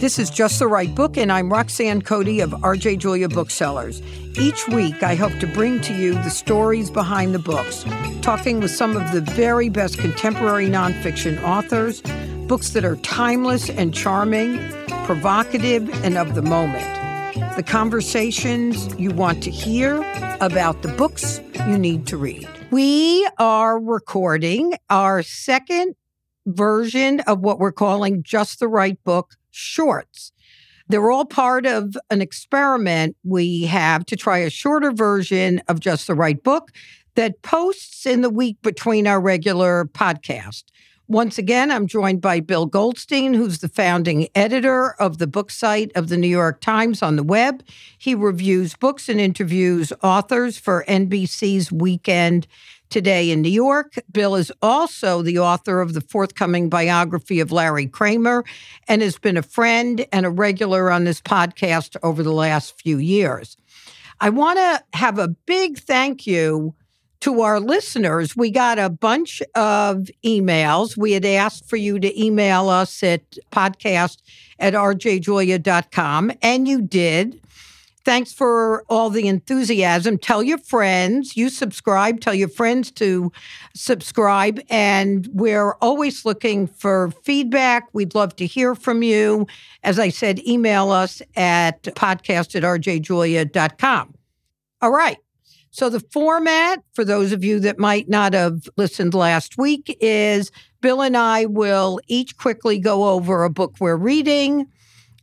This is Just the Right Book, and I'm Roxanne Cody of RJ Julia Booksellers. Each week, I hope to bring to you the stories behind the books, talking with some of the very best contemporary nonfiction authors, books that are timeless and charming, provocative, and of the moment. The conversations you want to hear about the books you need to read. We are recording our second version of what we're calling Just the Right Book shorts. They're all part of an experiment we have to try a shorter version of Just the Right Book that posts in the week between our regular podcast. Once again, I'm joined by Bill Goldstein, who's the founding editor of the book site of the New York Times on the web. He reviews books and interviews authors for NBC's Weekend today in New York. Bill is also the author of the forthcoming biography of Larry Kramer and has been a friend and a regular on this podcast over the last few years. I want to have a big thank you to our listeners. We got a bunch of emails. We had asked for you to email us at podcast at rjjulia.com, and you did. Thanks for all the enthusiasm. Tell your friends, you subscribe, tell your friends to subscribe. And we're always looking for feedback. We'd love to hear from you. As I said, email us at podcast at rjjulia.com. All right. So, the format, for those of you that might not have listened last week, is Bill and I will each quickly go over a book we're reading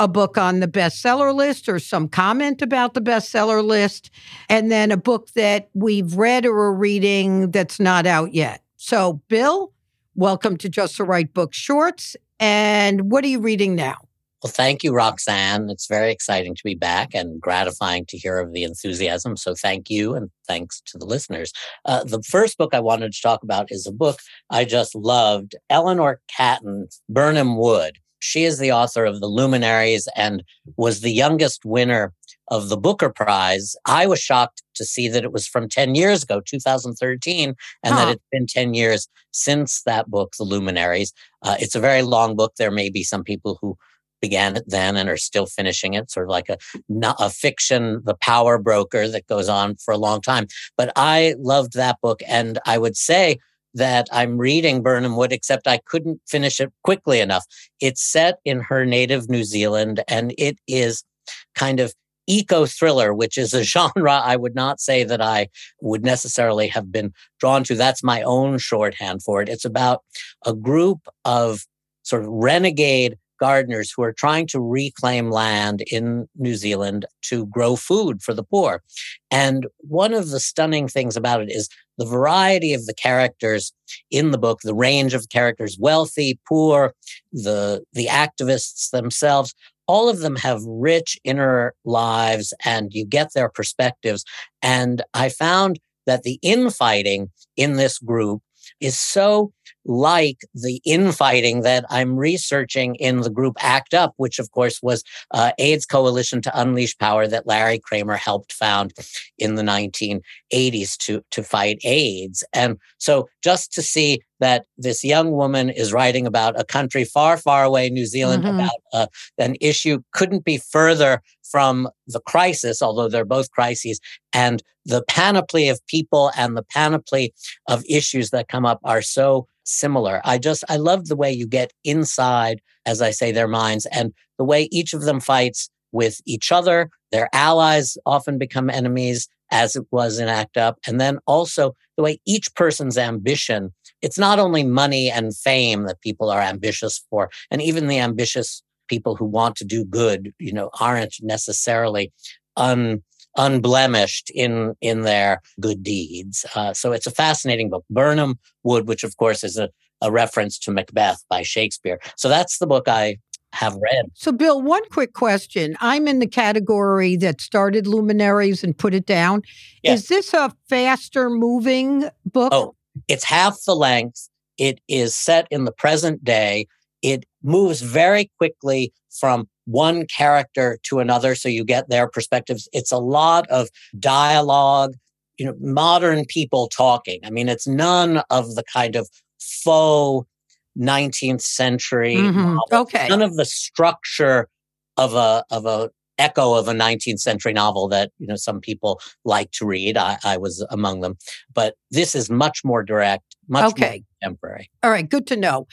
a book on the bestseller list or some comment about the bestseller list, and then a book that we've read or are reading that's not out yet. So, Bill, welcome to Just the Right Book Shorts. And what are you reading now? Well, thank you, Roxanne. It's very exciting to be back and gratifying to hear of the enthusiasm. So, thank you and thanks to the listeners. Uh, the first book I wanted to talk about is a book I just loved Eleanor Catton, Birnam Wood. She is the author of The Luminaries and was the youngest winner of the Booker Prize. I was shocked to see that it was from 10 years ago, 2013, and huh. that it's been 10 years since that book, The Luminaries. Uh, it's a very long book. There may be some people who began it then and are still finishing it, sort of like a, a fiction, The Power Broker, that goes on for a long time. But I loved that book. And I would say that I'm reading Birnam Wood, except I couldn't finish it quickly enough. It's set in her native New Zealand and it is kind of eco thriller, which is a genre I would not say that I would necessarily have been drawn to. That's my own shorthand for it. It's about a group of sort of renegade gardeners who are trying to reclaim land in New Zealand to grow food for the poor. And one of the stunning things about it is the variety of the characters in the book, the range of characters, wealthy, poor, the, the activists themselves, all of them have rich inner lives and you get their perspectives. And I found that the infighting in this group is so like the infighting that I'm researching in the group ACT UP, which of course was uh, AIDS Coalition to Unleash Power that Larry Kramer helped found in the 1980s to, to fight AIDS. And so just to see that this young woman is writing about a country far, far away, New Zealand, mm-hmm. about uh, an issue couldn't be further from the crisis, although they're both crises, and the panoply of people and the panoply of issues that come up are so similar. I just, I love the way you get inside, as I say, their minds and the way each of them fights with each other. Their allies often become enemies, as it was in ACT UP. And then also the way each person's ambition, it's not only money and fame that people are ambitious for, and even the ambitious people who want to do good, you know, aren't necessarily un unblemished in in their good deeds. Uh, so it's a fascinating book. Birnam Wood, which of course is a, a reference to Macbeth by Shakespeare. So that's the book I have read. So, Bill, one quick question. I'm in the category that started Luminaries and put it down. Yes. Is this a faster moving book? Oh, it's half the length. It is set in the present day. It moves very quickly from one character to another so you get their perspectives. It's a lot of dialogue, you know, modern people talking. I mean, it's none of the kind of faux 19th century. Mm-hmm. Okay. None of the structure of a of a echo of a 19th century novel that you know some people like to read. I, I was among them, but this is much more direct, much okay. more contemporary. All right, good to know.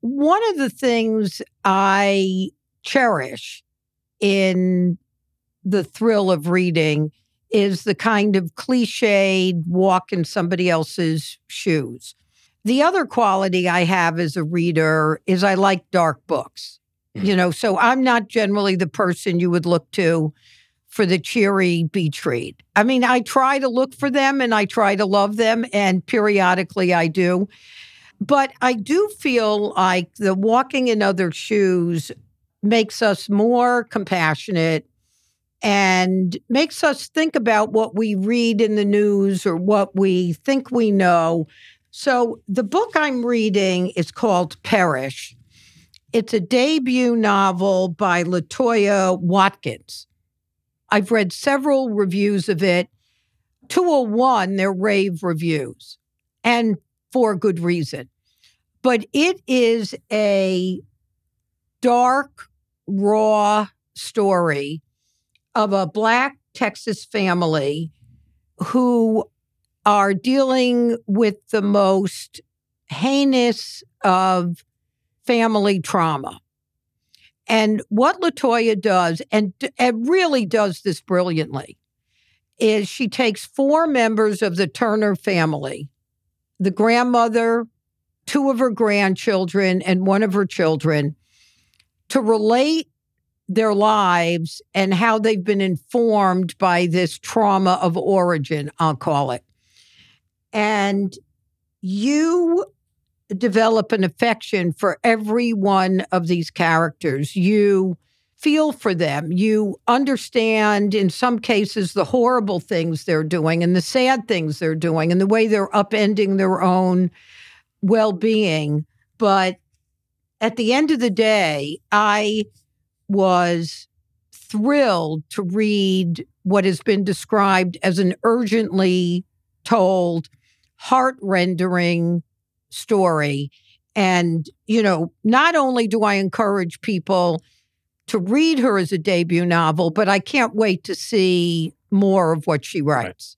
One of the things I cherish in the thrill of reading is the kind of cliched walk in somebody else's shoes. The other quality I have as a reader is I like dark books. Mm. You know, so I'm not generally the person you would look to for the cheery beach read. I mean, I try to look for them and I try to love them, and periodically I do. But I do feel like the walking in other shoes makes us more compassionate and makes us think about what we read in the news or what we think we know. So, the book I'm reading is called Perish. It's a debut novel by Latoya Watkins. I've read several reviews of it. 201, they're rave reviews, and for good reason. But it is a dark, raw story of a Black Texas family who are dealing with the most heinous of family trauma. And what Latoya does, and, and really does this brilliantly, is she takes four members of the Turner family the grandmother, two of her grandchildren, and one of her children to relate their lives and how they've been informed by this trauma of origin, I'll call it. And you develop an affection for every one of these characters. You feel for them. You understand, in some cases, the horrible things they're doing and the sad things they're doing and the way they're upending their own well being. But at the end of the day, I was thrilled to read what has been described as an urgently told, heart rendering story. And, you know, not only do I encourage people to read her as a debut novel, but I can't wait to see more of what she writes.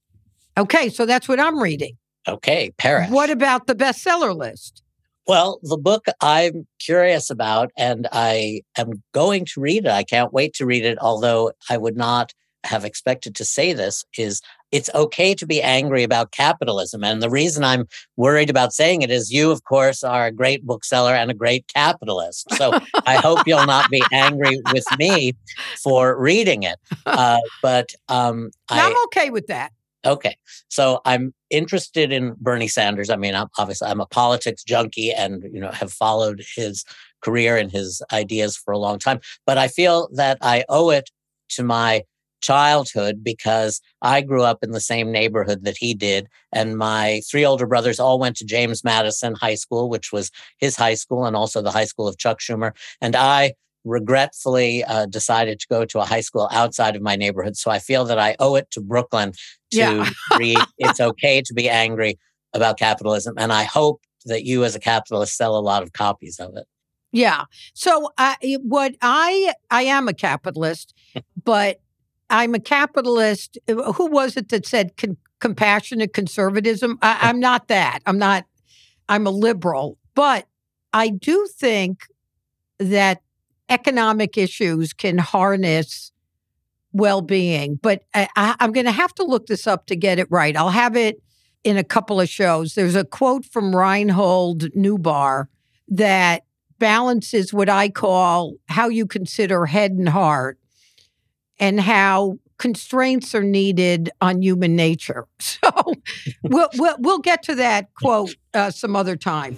Right. Okay, so that's what I'm reading. Okay, Perish. What about the bestseller list? Well, the book I'm curious about and I am going to read it. I can't wait to read it, although I would not have expected to say this is it's okay to be angry about capitalism. And the reason I'm worried about saying it is you, of course, are a great bookseller and a great capitalist. So I hope you'll not be angry with me for reading it. Uh, but um, I, I'm okay with that. Okay. So I'm interested in Bernie Sanders. I mean, I'm, obviously, I'm a politics junkie and, you know, have followed his career and his ideas for a long time. But I feel that I owe it to my childhood because I grew up in the same neighborhood that he did. And my three older brothers all went to James Madison High School, which was his high school and also the high school of Chuck Schumer. And I regretfully uh, decided to go to a high school outside of my neighborhood. So I feel that I owe it to Brooklyn to yeah. read It's Okay to Be Angry About Capitalism. And I hope that you, as a capitalist, sell a lot of copies of it. Yeah. So uh, what I I am a capitalist, but I'm a capitalist. Who was it that said con- compassionate conservatism? I, I'm not that. I'm not. I'm a liberal, but I do think that economic issues can harness well-being but I, am going to have to look this up to get it right. I'll have it in a couple of shows. There's a quote from Reinhold Niebuhr that balances what i call how you consider head and heart and how constraints are needed on human nature. So we'll, we'll, we'll get to that quote uh, some other time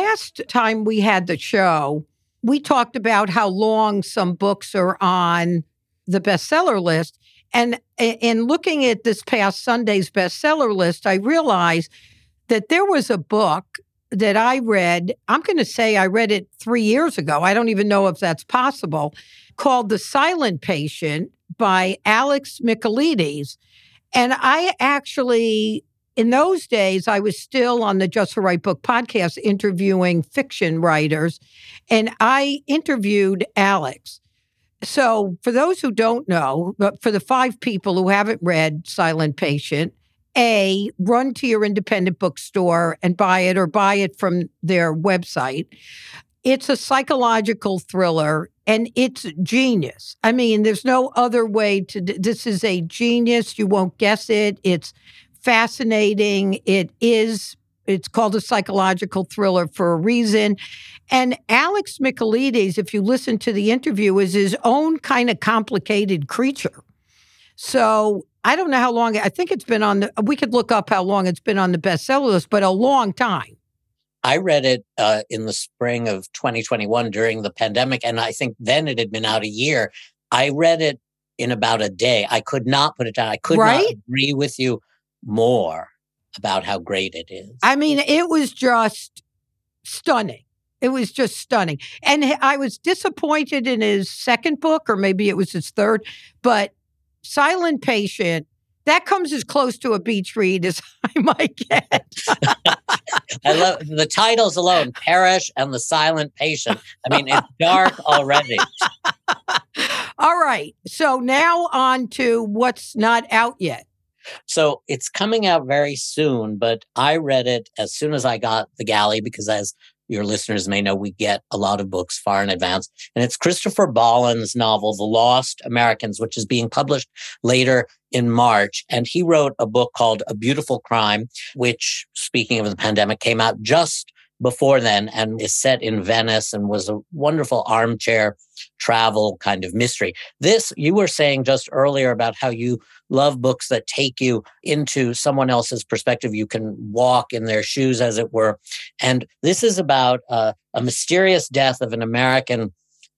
last time we had the show, we talked about how long some books are on the bestseller list. And in looking at this past Sunday's bestseller list, I realized that there was a book that I read, I'm going to say I read it three years ago. I don't even know if that's possible, called The Silent Patient by Alex Michaelides. And I actually, in those days, I was still on the Just the Right Book podcast interviewing fiction writers, and I interviewed Alex. So, for those who don't know, but for the five people who haven't read Silent Patient, A, run to your independent bookstore and buy it or buy it from their website. It's a psychological thriller and it's genius. I mean, there's no other way to, this is a genius. You won't guess it. It's fascinating. It is it's called a psychological thriller for a reason. And Alex Michaelides, if you listen to the interview, is his own kind of complicated creature. So I don't know how long, I think it's been on the, we could look up how long it's been on the bestseller list, but a long time. I read it uh, in the spring of 2021 during the pandemic, and I think then it had been out a year. I read it in about a day. I could not put it down. I could right? not agree with you more about how great it is. I mean, it was just stunning. It was just stunning. And I was disappointed in his second book, or maybe it was his third, but Silent Patient, that comes as close to a beach read as I might get. I love the titles alone, Perish and the Silent Patient. I mean, it's dark already. All right. So now on to what's not out yet. So it's coming out very soon, but I read it as soon as I got the galley because as your listeners may know, we get a lot of books far in advance. And it's Christopher Bollen's novel, The Lost Americans, which is being published later in March. And he wrote a book called A Beautiful Crime, which, speaking of the pandemic, came out just before then and is set in Venice and was a wonderful armchair travel kind of mystery. This, you were saying just earlier about how you love books that take you into someone else's perspective. You can walk in their shoes, as it were. And this is about uh, a mysterious death of an American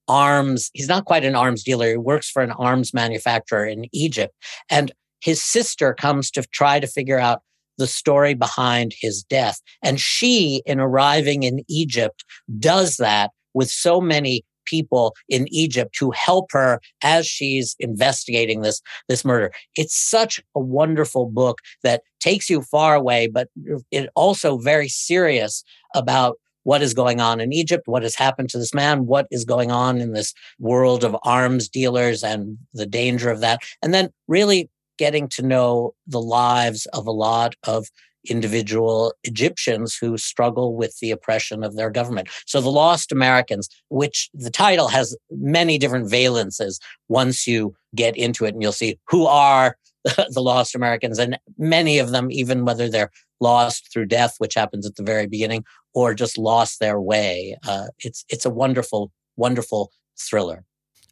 arms. He's not quite an arms dealer. He works for an arms manufacturer in Egypt. And his sister comes to try to figure out the story behind his death. And she, in arriving in Egypt, does that with so many people in Egypt who help her as she's investigating this, this murder. It's such a wonderful book that takes you far away, but it also very serious about what is going on in Egypt, what has happened to this man, what is going on in this world of arms dealers and the danger of that. And then really getting to know the lives of a lot of individual Egyptians who struggle with the oppression of their government. So the Lost Americans, which the title has many different valences once you get into it and you'll see who are the lost Americans and many of them, even whether they're lost through death, which happens at the very beginning, or just lost their way. Uh, it's, it's a wonderful, wonderful thriller.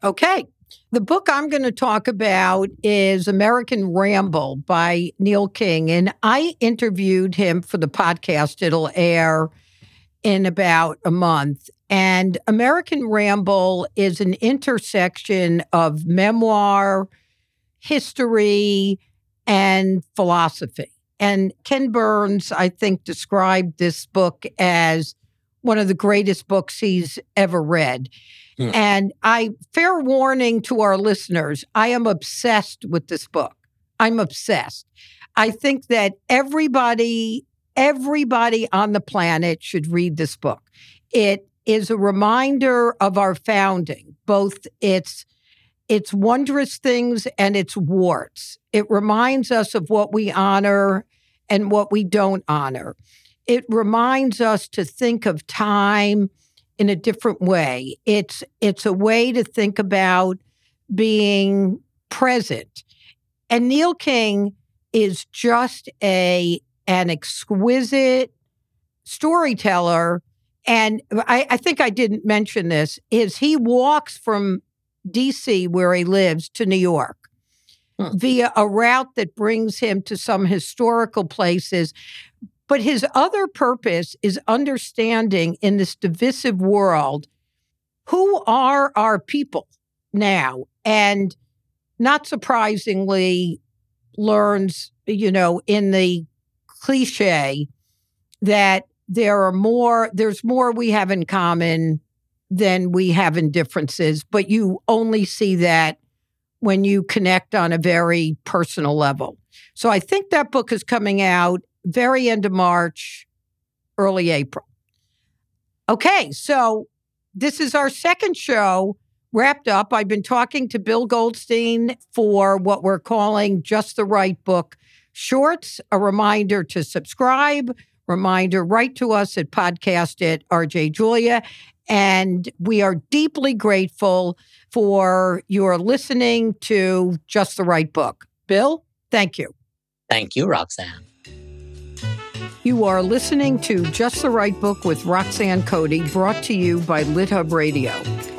Okay. The book I'm going to talk about is American Ramble by Neil King. And I interviewed him for the podcast. It'll air in about a month. And American Ramble is an intersection of memoir, history, and philosophy. And Ken Burns, I think, described this book as one of the greatest books he's ever read. And I, fair warning to our listeners, I am obsessed with this book. I'm obsessed. I think that everybody, everybody on the planet should read this book. It is a reminder of our founding, both its its wondrous things and its warts. It reminds us of what we honor and what we don't honor. It reminds us to think of time in a different way. It's it's a way to think about being present. And Neil King is just a an exquisite storyteller. And I, I think I didn't mention this, is he walks from DC where he lives to New York hmm. via a route that brings him to some historical places but his other purpose is understanding in this divisive world who are our people now. And not surprisingly, learns, you know, in the cliche that there are more, there's more we have in common than we have in differences, but you only see that when you connect on a very personal level. So I think that book is coming out very end of March, early April. Okay, so this is our second show wrapped up. I've been talking to Bill Goldstein for what we're calling Just the Right Book Shorts. A reminder to subscribe, reminder, write to us at podcast at RJ Julia. And we are deeply grateful for your listening to Just the Right Book. Bill, thank you. Thank you, Roxanne. You are listening to Just the Right Book with Roxanne Cody, brought to you by LitHub Radio.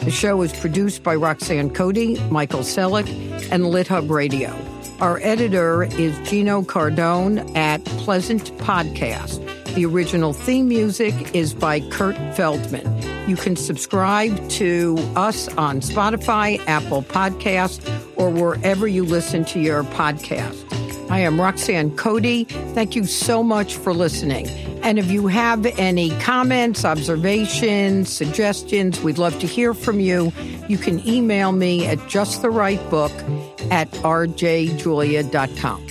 The show is produced by Roxanne Cody, Michael Selleck, and LitHub Radio. Our editor is Gino Cardone at Pleasant Podcast. The original theme music is by Kurt Feldman. You can subscribe to us on Spotify, Apple Podcasts, or wherever you listen to your podcast. I am Roxanne Cody. Thank you so much for listening. And if you have any comments, observations, suggestions, we'd love to hear from you. You can email me at justtherightbook at rjjulia.com.